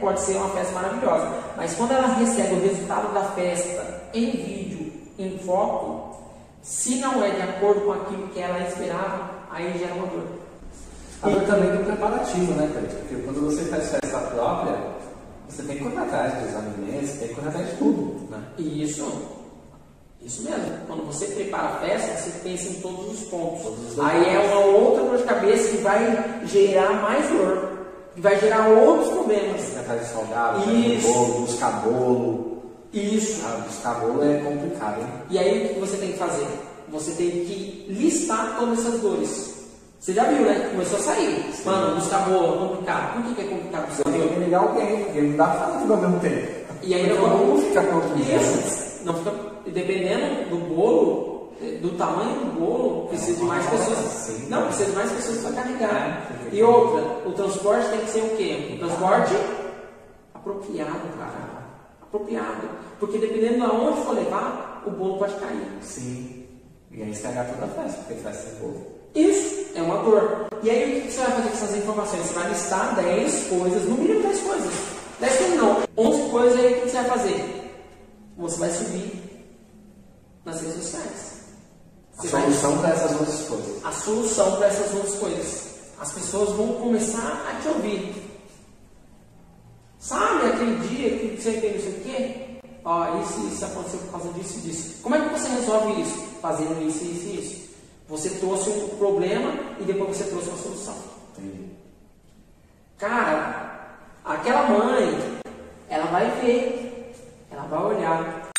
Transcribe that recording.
pode ser uma festa maravilhosa. Mas quando ela recebe o resultado da festa em vídeo, em foto, se não é de acordo com aquilo que ela esperava, aí gera uma dor. A dor também do preparativo, né, Pedro? Porque quando você faz festa própria, você tem que correr atrás dos alimentos, tem que correr atrás de tudo, né? Isso. Isso mesmo. Quando você prepara a festa, você pensa em todos os pontos. Todos os Aí é uma outra dor de cabeça que vai gerar mais dor, vai gerar outros problemas. De salgado, Isso. bolo, buscar bolo. Isso. Ah, buscar bolo é complicado, hein? E aí o que você tem que fazer? Você tem que listar todas essas dores. Você já viu, né? Começou a sair. Mano, buscar bolo é complicado. Por que, que é complicado Você tem que ligar alguém, porque não dá pra fazer tudo ao mesmo tempo. E aí não o bolo fica dia. Isso. Não fica, dependendo do bolo, do tamanho do bolo, precisa de mais pessoas. Não, precisa de mais pessoas para carregar. E outra, o transporte tem que ser o quê? Um transporte apropriado, cara. Apropriado. Porque dependendo de onde for levar, o bolo pode cair. Sim. E aí estragar toda a festa, porque festa sem bolo. Isso é uma dor. E aí o que você vai fazer com essas informações? Você vai listar 10 coisas, no mínimo 10 coisas. 10 coisas não, 11 coisas aí o que você vai fazer? Você vai subir nas redes sociais. A solução para essas outras coisas. a solução para essas outras coisas. As pessoas vão começar a te ouvir. Sabe aquele dia que você tem não sei o quê? Ó, isso isso aconteceu por causa disso e disso. Como é que você resolve isso? Fazendo isso, isso e isso. Você trouxe um problema e depois você trouxe uma solução. Entendi. Cara, aquela mãe, ela vai ver, ela vai olhar.